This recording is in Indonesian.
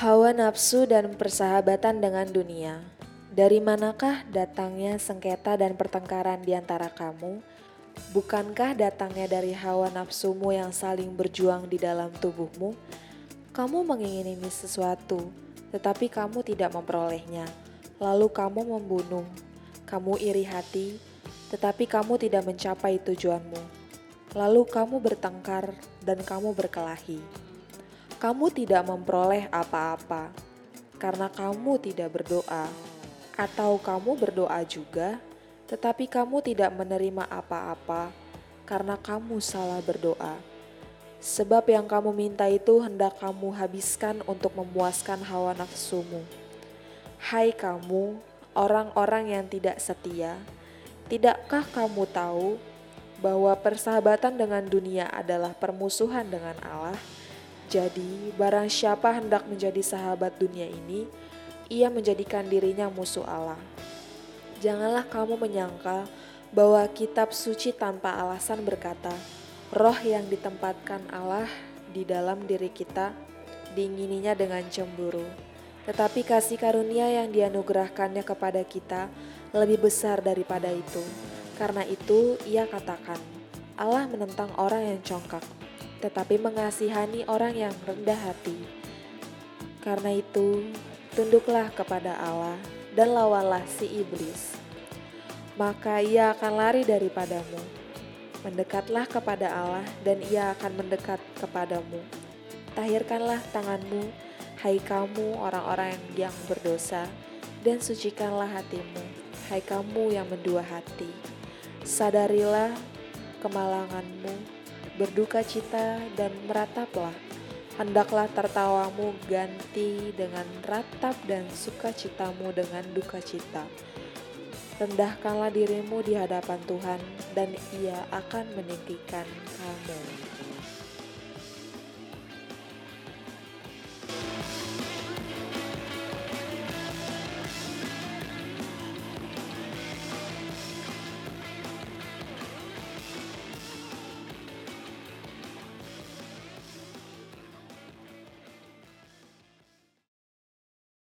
Hawa nafsu dan persahabatan dengan dunia. Dari manakah datangnya sengketa dan pertengkaran di antara kamu? Bukankah datangnya dari hawa nafsumu yang saling berjuang di dalam tubuhmu? Kamu mengingini sesuatu, tetapi kamu tidak memperolehnya. Lalu kamu membunuh. Kamu iri hati, tetapi kamu tidak mencapai tujuanmu. Lalu kamu bertengkar dan kamu berkelahi kamu tidak memperoleh apa-apa karena kamu tidak berdoa, atau kamu berdoa juga, tetapi kamu tidak menerima apa-apa karena kamu salah berdoa. Sebab yang kamu minta itu hendak kamu habiskan untuk memuaskan hawa nafsumu. Hai kamu, orang-orang yang tidak setia, tidakkah kamu tahu bahwa persahabatan dengan dunia adalah permusuhan dengan Allah? Jadi, barang siapa hendak menjadi sahabat dunia ini, ia menjadikan dirinya musuh Allah. Janganlah kamu menyangka bahwa kitab suci tanpa alasan berkata, roh yang ditempatkan Allah di dalam diri kita diingininya dengan cemburu. Tetapi kasih karunia yang dianugerahkannya kepada kita lebih besar daripada itu. Karena itu ia katakan, Allah menentang orang yang congkak tetapi mengasihani orang yang rendah hati. Karena itu, tunduklah kepada Allah dan lawanlah si iblis. Maka ia akan lari daripadamu. Mendekatlah kepada Allah dan ia akan mendekat kepadamu. Tahirkanlah tanganmu, hai kamu orang-orang yang berdosa, dan sucikanlah hatimu, hai kamu yang mendua hati. Sadarilah kemalanganmu berduka cita dan merataplah. Hendaklah tertawamu ganti dengan ratap dan sukacitamu dengan duka cita. Rendahkanlah dirimu di hadapan Tuhan dan ia akan meninggikan kamu.